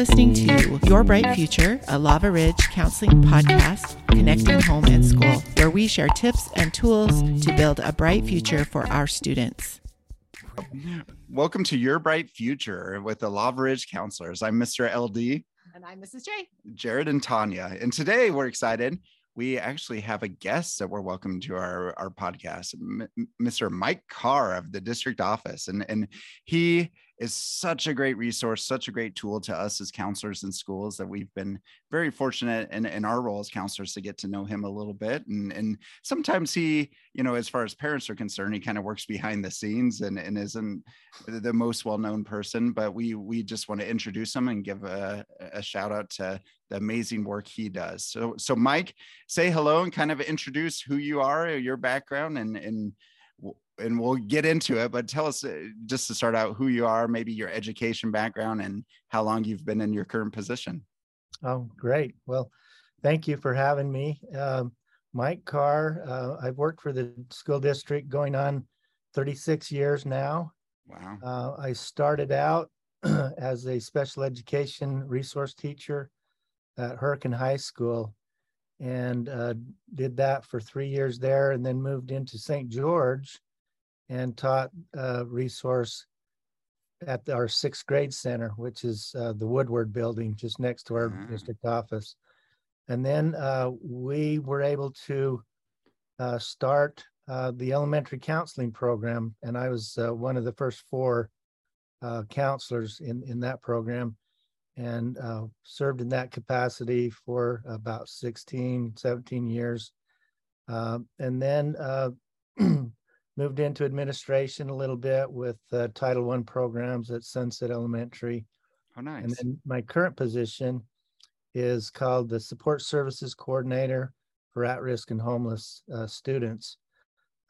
listening to Your Bright Future, a Lava Ridge counseling podcast connecting home and school, where we share tips and tools to build a bright future for our students. Welcome to Your Bright Future with the Lava Ridge counselors. I'm Mr. LD. And I'm Mrs. J. Jared and Tanya. And today we're excited. We actually have a guest that we're welcoming to our, our podcast, M- Mr. Mike Carr of the district office. And, and he is such a great resource, such a great tool to us as counselors in schools that we've been very fortunate in, in our role as counselors to get to know him a little bit. And, and sometimes he, you know, as far as parents are concerned, he kind of works behind the scenes and, and isn't the most well-known person, but we, we just want to introduce him and give a, a shout out to the amazing work he does. So, so Mike, say hello and kind of introduce who you are, your background and, and and we'll get into it but tell us uh, just to start out who you are maybe your education background and how long you've been in your current position. Oh great. Well thank you for having me. Mike carr uh, i've worked for the school district going on 36 years now. Wow. Uh, i started out as a special education resource teacher at hurricane high school and uh, did that for three years there and then moved into st george and taught uh, resource at our sixth grade center, which is uh, the Woodward building just next to our mm-hmm. district office. And then uh, we were able to uh, start uh, the elementary counseling program. And I was uh, one of the first four counselors in, in that program and served in that capacity for about 16, 17 years. and then moved into administration a little bit with uh, Title One programs at Sunset Elementary. Oh, nice. And then my current position is called the Support Services Coordinator for At-Risk and Homeless uh, Students,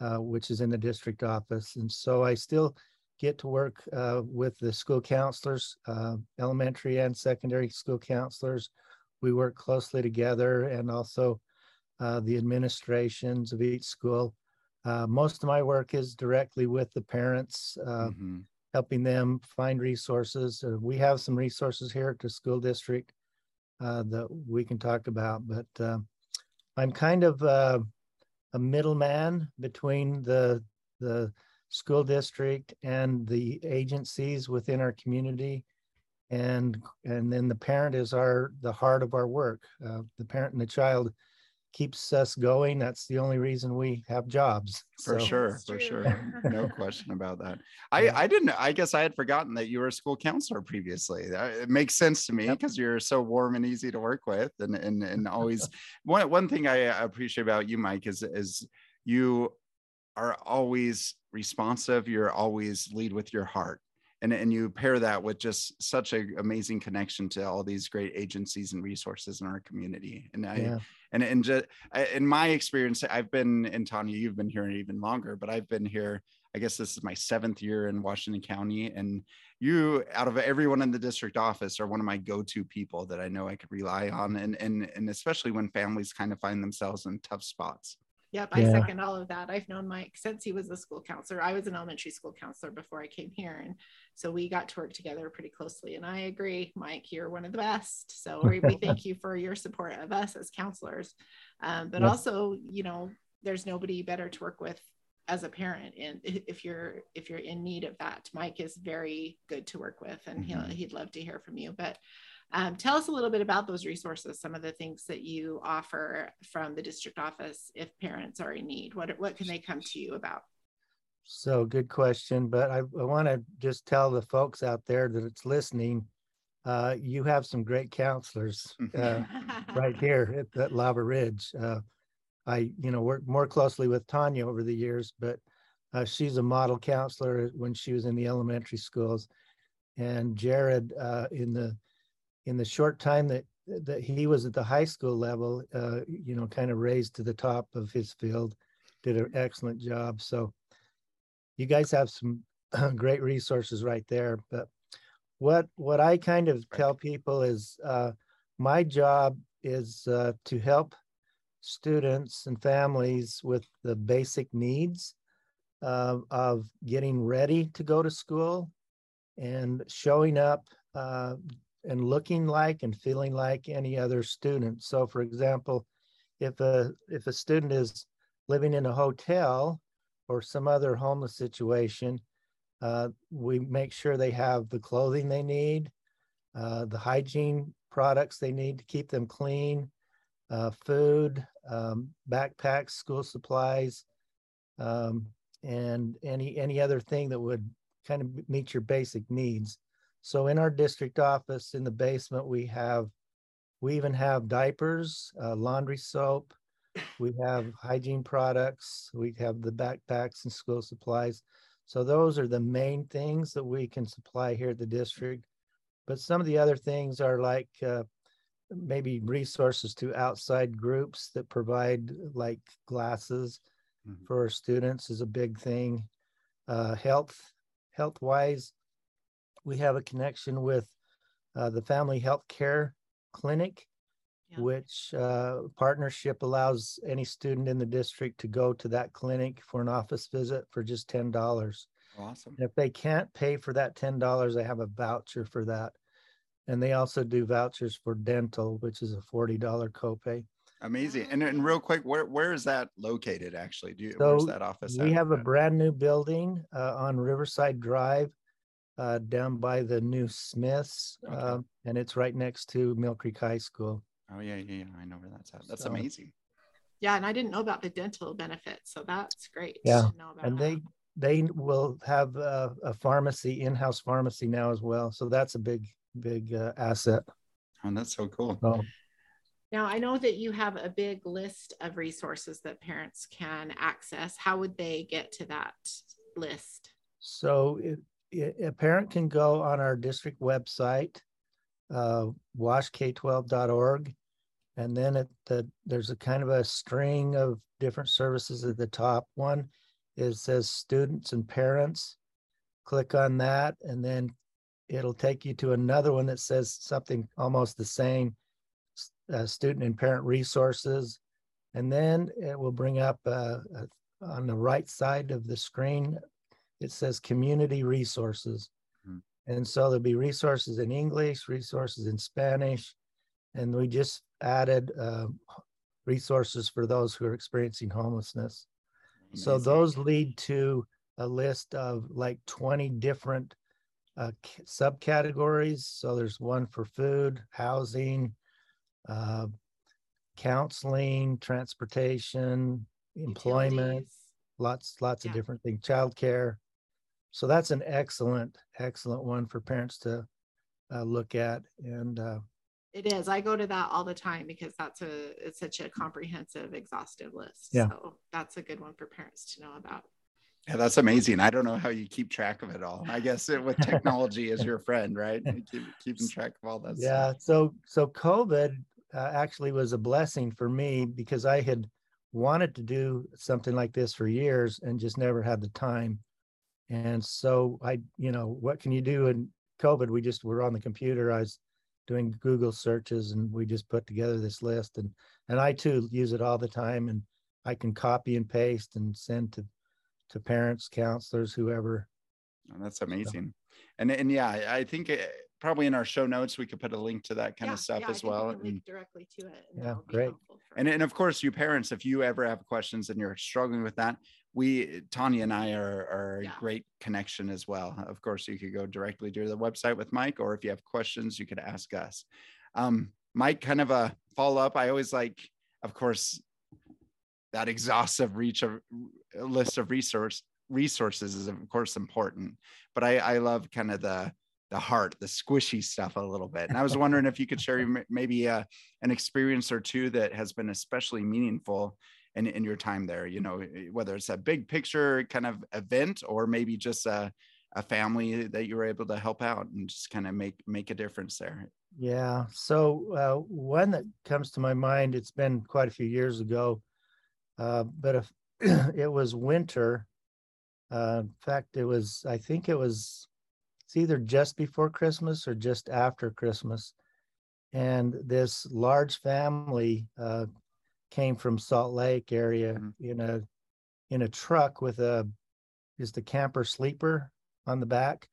uh, which is in the district office. And so I still get to work uh, with the school counselors, uh, elementary and secondary school counselors. We work closely together and also uh, the administrations of each school uh, most of my work is directly with the parents, uh, mm-hmm. helping them find resources. Uh, we have some resources here at the school district uh, that we can talk about, but uh, I'm kind of uh, a middleman between the the school district and the agencies within our community and and then the parent is our the heart of our work the parent and the child keeps us going. That's the only reason we have jobs. For so. sure, for sure. No question about that. I, I didn't, I guess I had forgotten that you were a school counselor previously. It makes sense to me because yep. you're so warm and easy to work with. And, and, and always, one, one thing I uh, appreciate about you, Mike, is, is you are always responsive. You're always lead with your heart and, and you pair that with just such an amazing connection to all these great agencies and resources in our community and i yeah. and and just in my experience i've been in tanya you've been here even longer but i've been here i guess this is my seventh year in washington county and you out of everyone in the district office are one of my go-to people that i know i could rely on and and, and especially when families kind of find themselves in tough spots Yep, I yeah. second all of that. I've known Mike since he was a school counselor. I was an elementary school counselor before I came here. And so we got to work together pretty closely. And I agree, Mike, you're one of the best. So we, we thank you for your support of us as counselors. Um, but yep. also, you know, there's nobody better to work with as a parent and if you're if you're in need of that mike is very good to work with and mm-hmm. he'll he'd love to hear from you but um, tell us a little bit about those resources, some of the things that you offer from the district office if parents are in need. What, what can they come to you about? So, good question. But I, I want to just tell the folks out there that it's listening uh, you have some great counselors uh, right here at, at Lava Ridge. Uh, I, you know, worked more closely with Tanya over the years, but uh, she's a model counselor when she was in the elementary schools, and Jared uh, in the in the short time that that he was at the high school level, uh, you know, kind of raised to the top of his field, did an excellent job. So you guys have some great resources right there. But what what I kind of tell people is uh, my job is uh, to help students and families with the basic needs uh, of getting ready to go to school and showing up uh, and looking like and feeling like any other student. So for example, if a if a student is living in a hotel or some other homeless situation, uh, we make sure they have the clothing they need, uh, the hygiene products they need to keep them clean, uh, food, um, backpacks, school supplies, um, and any any other thing that would kind of meet your basic needs. So in our district office in the basement, we have, we even have diapers, uh, laundry soap, we have hygiene products, we have the backpacks and school supplies. So those are the main things that we can supply here at the district. But some of the other things are like uh, maybe resources to outside groups that provide like glasses mm-hmm. for students is a big thing. Uh, health, health wise, we have a connection with uh, the Family Health Care Clinic, yeah. which uh, partnership allows any student in the district to go to that clinic for an office visit for just ten dollars. Awesome. And if they can't pay for that ten dollars, they have a voucher for that, and they also do vouchers for dental, which is a forty dollar copay. Amazing. And, and real quick, where where is that located? Actually, do you so where's that office? We at? have a brand new building uh, on Riverside Drive uh, down by the new Smiths, okay. uh, and it's right next to Mill Creek High School. Oh yeah, yeah, yeah. I know where that's at. That's so, amazing. Yeah, and I didn't know about the dental benefits, so that's great. Yeah, and they they will have a, a pharmacy, in-house pharmacy now as well. So that's a big big uh, asset. Oh, that's so cool. So, now, I know that you have a big list of resources that parents can access. How would they get to that list? So, a parent can go on our district website, uh, washk12.org, and then at the, there's a kind of a string of different services at the top. One it says students and parents. Click on that, and then it'll take you to another one that says something almost the same uh, student and parent resources. And then it will bring up uh, uh, on the right side of the screen it says community resources. Mm-hmm. And so there'll be resources in English, resources in Spanish, and we just added uh, resources for those who are experiencing homelessness. Amazing. So those lead to a list of like 20 different uh, subcategories. So there's one for food, housing, uh, counseling, transportation, employment, Utilities. lots, lots yeah. of different things, childcare. So that's an excellent, excellent one for parents to uh, look at. And uh, it is. I go to that all the time because that's a it's such a comprehensive, exhaustive list. Yeah. So that's a good one for parents to know about. Yeah, that's amazing. I don't know how you keep track of it all. I guess it, with technology as your friend, right? Keep keeping track of all that. Yeah. Stuff. So so COVID uh, actually was a blessing for me because I had wanted to do something like this for years and just never had the time. And so I, you know, what can you do in COVID? We just were on the computer. I was doing Google searches and we just put together this list and and I too use it all the time and I can copy and paste and send to to parents, counselors, whoever. Oh, that's amazing. So. And and yeah, I think it, probably in our show notes we could put a link to that kind yeah, of stuff yeah, as well. link directly to it. Yeah, great. And and of course, you parents, if you ever have questions and you're struggling with that, we Tanya and I are, are yeah. a great connection as well. Of course, you could go directly to the website with Mike, or if you have questions, you could ask us. Um, Mike, kind of a follow up. I always like, of course, that exhaustive reach of list of resource resources is of course important, but I, I love kind of the the heart, the squishy stuff a little bit. And I was wondering if you could share maybe uh, an experience or two that has been especially meaningful in, in your time there, you know, eh, whether it's a big picture kind of event or maybe just a, a family that you were able to help out and just kind of make, make a difference there. Yeah. So uh, one that comes to my mind, it's been quite a few years ago, uh, but if it was winter, uh, in fact, it was, I think it was, it's either just before Christmas or just after Christmas. And this large family uh, came from Salt Lake area mm-hmm. in a in a truck with a just a camper sleeper on the back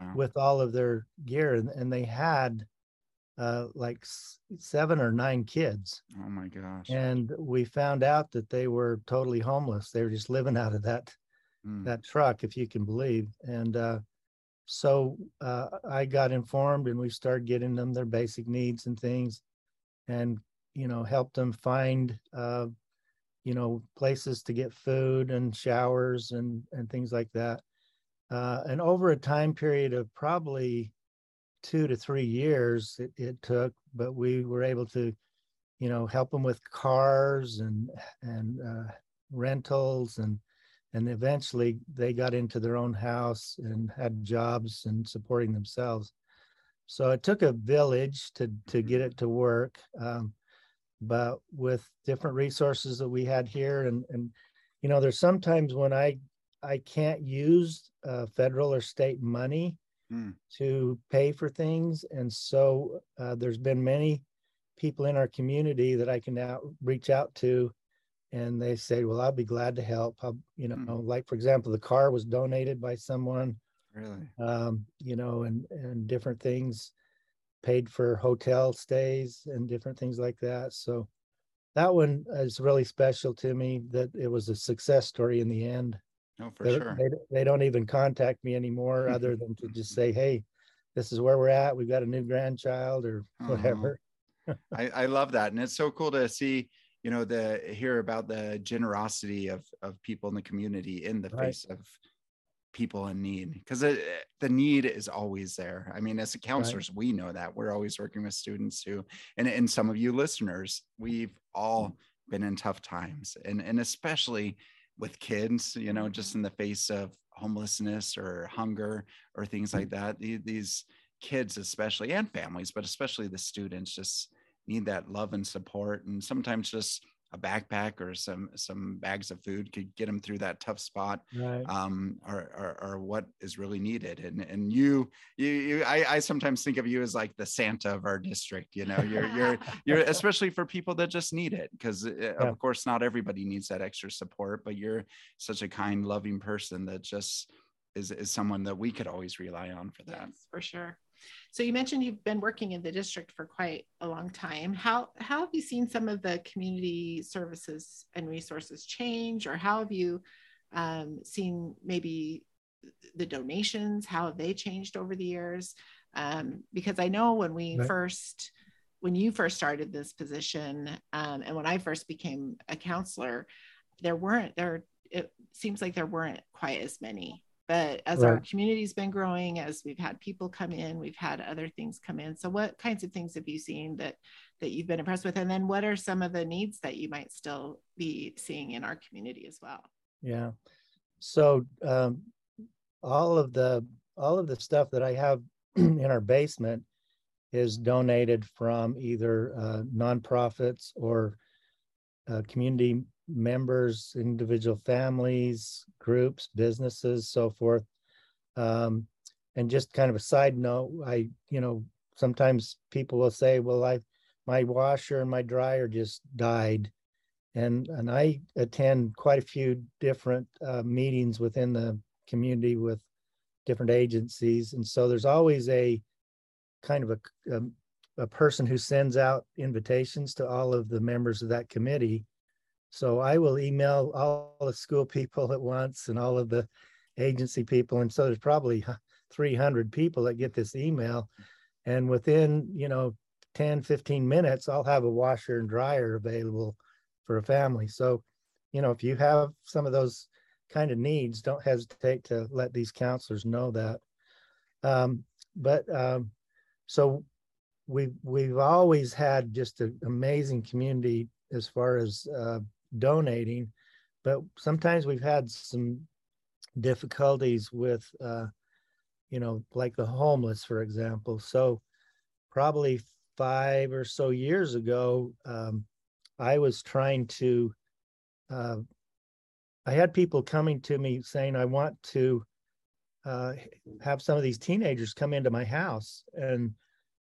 wow. with all of their gear and, and they had uh, like seven or nine kids. Oh my gosh. And we found out that they were totally homeless. They were just living out of that mm. that truck, if you can believe. And uh, so uh, I got informed, and we started getting them their basic needs and things, and you know helped them find uh, you know places to get food and showers and and things like that. Uh, and over a time period of probably two to three years it, it took, but we were able to, you know, help them with cars and and uh, rentals and and eventually they got into their own house and had jobs and supporting themselves. So it took a village to to get it to work, um, but with different resources that we had here and and you know there's sometimes when I I can't use uh, federal or state money mm. to pay for things. And so uh, there's been many people in our community that I can now reach out to and they say, well, I'll be glad to help. I'll, you know, mm. like for example, the car was donated by someone, really, um, you know, and, and different things paid for hotel stays and different things like that. So that one is really special to me that it was a success story in the end. No, for they, sure. They, they don't even contact me anymore other than to just say, hey, this is where we're at. We've got a new grandchild or uh-huh. whatever. I, I love that. And it's so cool to see, you know, the hear about the generosity of of people in the community in the right. face of people in need because the need is always there. I mean, as counselors, right. we know that we're always working with students who, and, and some of you listeners, we've all been in tough times and, and especially with kids, you know, just mm-hmm. in the face of homelessness or hunger or things like that. These kids, especially, and families, but especially the students, just need that love and support. And sometimes just a backpack or some some bags of food could get them through that tough spot right. um or, or, or what is really needed and and you you, you I, I sometimes think of you as like the santa of our district you know you're you're you're especially for people that just need it because uh, yeah. of course not everybody needs that extra support but you're such a kind loving person that just is is someone that we could always rely on for that yes, for sure so you mentioned you've been working in the district for quite a long time. How how have you seen some of the community services and resources change, or how have you um, seen maybe the donations? How have they changed over the years? Um, because I know when we right. first when you first started this position um, and when I first became a counselor, there weren't there. It seems like there weren't quite as many but as right. our community's been growing as we've had people come in we've had other things come in. So what kinds of things have you seen that that you've been impressed with? And then what are some of the needs that you might still be seeing in our community as well? Yeah. So um, all of the all of the stuff that i have in our basement is donated from either uh, nonprofits or uh, community members, individual families, groups, businesses, so forth. Um, and just kind of a side note, I, you know, sometimes people will say, well, I, my washer and my dryer just died. And, and I attend quite a few different uh, meetings within the community with different agencies. And so there's always a kind of a, a, um, a person who sends out invitations to all of the members of that committee so I will email all the school people at once and all of the agency people. And so there's probably 300 people that get this email. And within, you know, 10, 15 minutes, I'll have a washer and dryer available for a family. So, you know, if you have some of those kind of needs, don't hesitate to let these counselors know that. Um, but um, so we've we've always had just an amazing community as far as uh, donating, but sometimes we've had some difficulties with, uh, you know, like the homeless, for example. So probably five or so years ago, um, I was trying to. Uh, I had people coming to me saying, "I want to uh, have some of these teenagers come into my house," and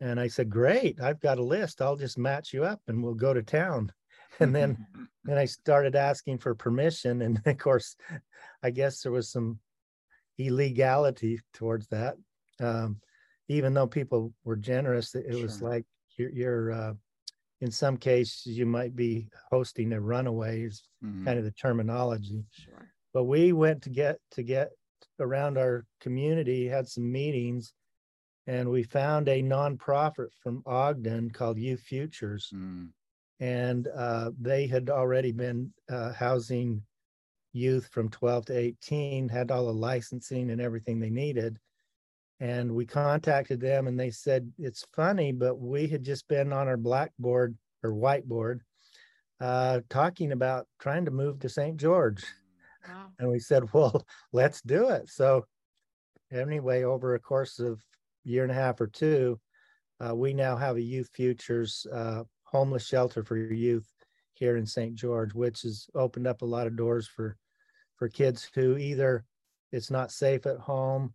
and I said, "Great, I've got a list. I'll just match you up, and we'll go to town." and then then I started asking for permission, and of course, I guess there was some illegality towards that. Um, even though people were generous, it, it was like you're, you're uh, in some cases you might be hosting a runaway is Mhm. kind of the terminology. Sure. But we went to get to get around our community, had some meetings, and we found a nonprofit from Ogden called Youth Futures, Mm. And uh, they had already been uh, housing youth from 12 to 18, had all the licensing and everything they needed. And we contacted them, and they said it's funny, but we had just been on our blackboard or whiteboard uh, talking about trying to move to St. George. Wow. And we said, well, let's do it. So anyway, over a course of year and a half or two, uh, we now have a Youth Futures uh, homeless shelter for youth here in St. George, which has opened up a lot of doors for for kids who either it's not safe at home,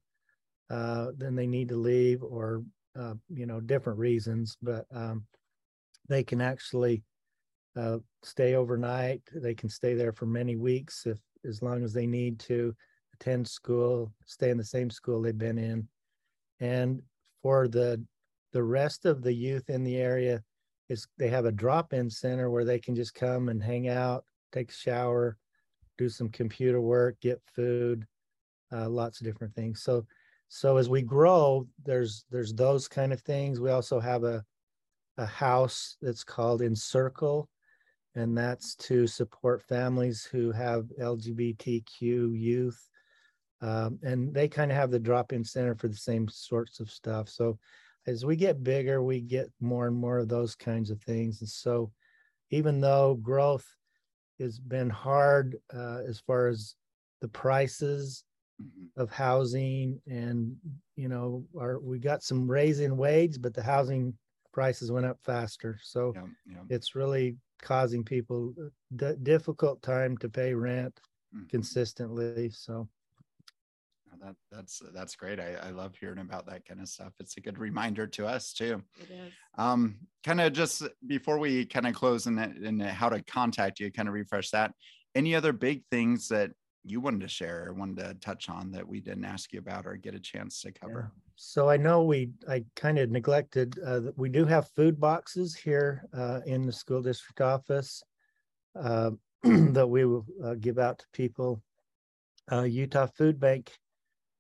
uh, then they need to leave, or uh, you know different reasons, but um, they can actually uh, stay overnight. They can stay there for many weeks if as long as they need to attend school, stay in the same school they've been in. And for the the rest of the youth in the area is they have a drop-in center where they can just come and hang out, take a shower, do some computer work, get food, uh, lots of different things. So so as we grow, there's there's those kind of things. We also have a a house that's called Encircle, and that's to support families who have LGBTQ youth. Um, and they kind of have the drop-in center for the same sorts of stuff. So as we get bigger, we get more and more of those kinds of things. And so even though growth has been hard uh, as far as the prices Mhm. of housing and you know our we got some raise in wage but the housing prices went up faster so Yeah, yeah. it's really causing people a d- difficult time to pay rent Mhm. consistently so That that's that's great. I, I love hearing about that kind of stuff. It's a good reminder to us too. It is. Um, kind of just before we kind of close and and how to contact you, kind of refresh that. Any other big things that you wanted to share or wanted to touch on that we didn't ask you about or get a chance to cover? so i know we i kind of neglected uh, that we do have food boxes here uh, in the school district office uh, that we will uh, give out to people uh, utah food bank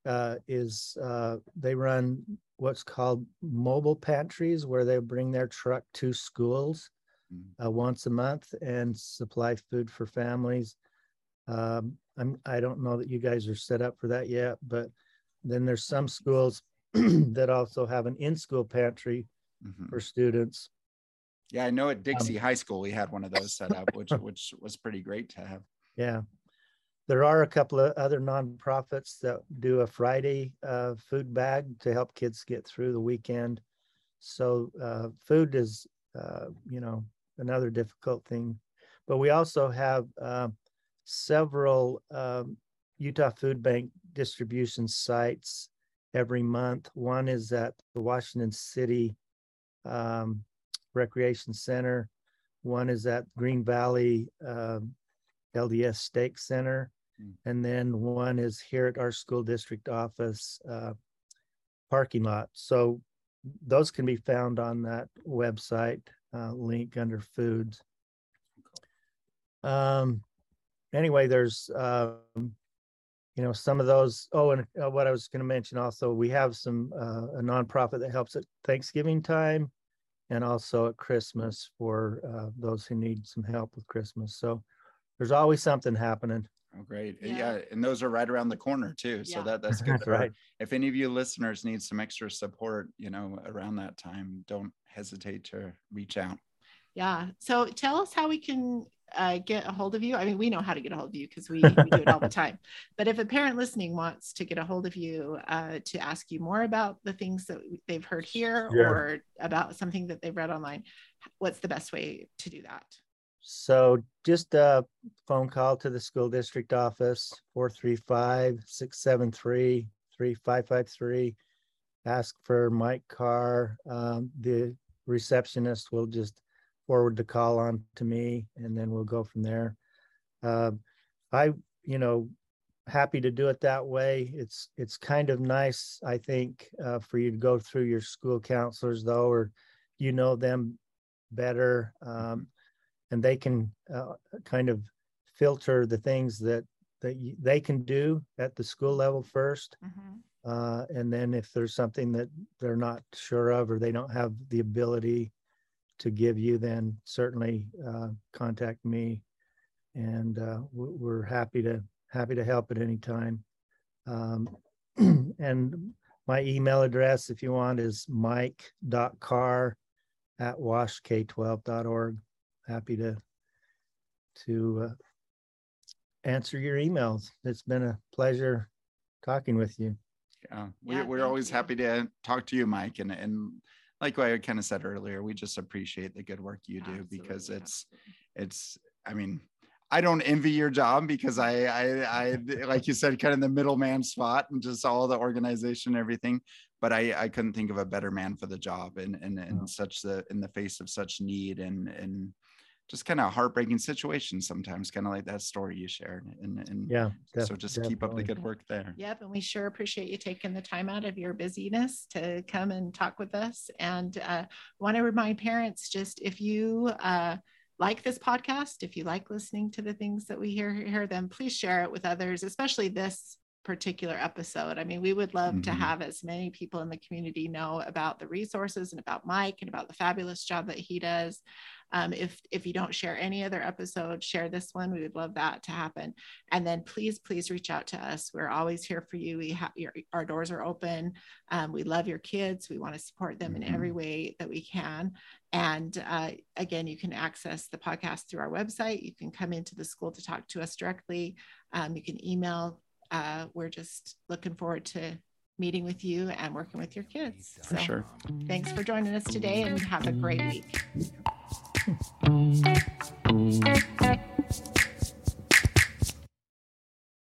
uh, is uh, they run what's called mobile pantries where they bring their truck to schools Mm. uh, once a month and supply food for families. Um, I'm, I don't know that you guys are set up for that yet, but then there's some schools that also have an in-school pantry Mhm. for students. Yeah, I know Um, at Dixie High School we had one of those set up, which which was pretty great to have. Yeah. There are a couple of other nonprofits that do a Friday uh, food bag to help kids get through the weekend. So uh, food is, uh, you know, another difficult thing. But we also have uh, several um, Utah Food Bank distribution sites every month. One is at the Washington City um, Recreation Center. One is at Green Valley um, LDS Stake Center. And then one is here at our school district office uh, parking lot. So those can be found on that website uh, link under foods. Um, anyway, there's, um, you know, some of those. Oh, and uh, what I was going to mention also, we have some, uh, a nonprofit that helps at Thanksgiving time and also at Christmas for uh, those who need some help with Christmas. So there's always something happening. Oh, great. Yeah. Yeah. and those are right around the corner too. So Yeah. that that's good. That's right. If any of you listeners need some extra support, you know, around that time, don't hesitate to reach out. Yeah. So tell us how we can uh, get a hold of you. I mean, we know how to get a hold of you because we, we do it all the time. But if a parent listening wants to get a hold of you uh, to ask you more about the things that they've heard here Sure. or about something that they've read online, what's the best way to do that? So just a phone call to the school district office, 435-673-3553. Ask for Mike Carr. Um, the receptionist will just forward the call on to me and then we'll go from there. Uh, I, you know, happy to do it that way. It's it's kind of nice, I think, uh, for you to go through your school counselors though, or you know them better, um, and they can uh, kind of filter the things that that you, they can do at the school level 1st Mhm. uh, and then if there's something that they're not sure of or they don't have the ability to give you, then certainly uh, contact me, and uh, we- we're happy to happy to help at any time. Um, and my email address, if you want, is mike.carr at washk12.org. Happy to to uh, answer your emails. It's been a pleasure talking with you. Yeah, we, Yeah, we're always you. happy to talk to you, Mike. And, and like I kind of said earlier, we just appreciate the good work you do because Absolutely, it's, it's, I mean, I don't envy your job because I, I, I, like you said, kind of the middleman spot and just all the organization, and everything. But I, I couldn't think of a better man for the job and, and, No. and such the, in the face of such need and, and just kind of heartbreaking situations sometimes, kind of like that story you shared. And, and Yeah. so def- just keep up the good work there. Yep, and we sure appreciate you taking the time out of your busyness to come and talk with us. And uh, want to remind parents just if you uh, like this podcast, if you like listening to the things that we hear hear then please share it with others, especially this particular episode. I mean, we would love to Mhm. have as many people in the community know about the resources and about Mike and about the fabulous job that he does. Um, if if you don't share any other episode, share this one. We would love that to happen. And then please, please reach out to us. We're always here for you. We have your, our doors are open. Um, we love your kids. We want to support them in every way that we can. And uh, again, you can access the podcast through our website. You can come into the school to talk to us directly. Um, you can email. Uh, we're just looking forward to meeting with you and working with your kids. For sure. Thanks for joining us today and have a great week. Thank you.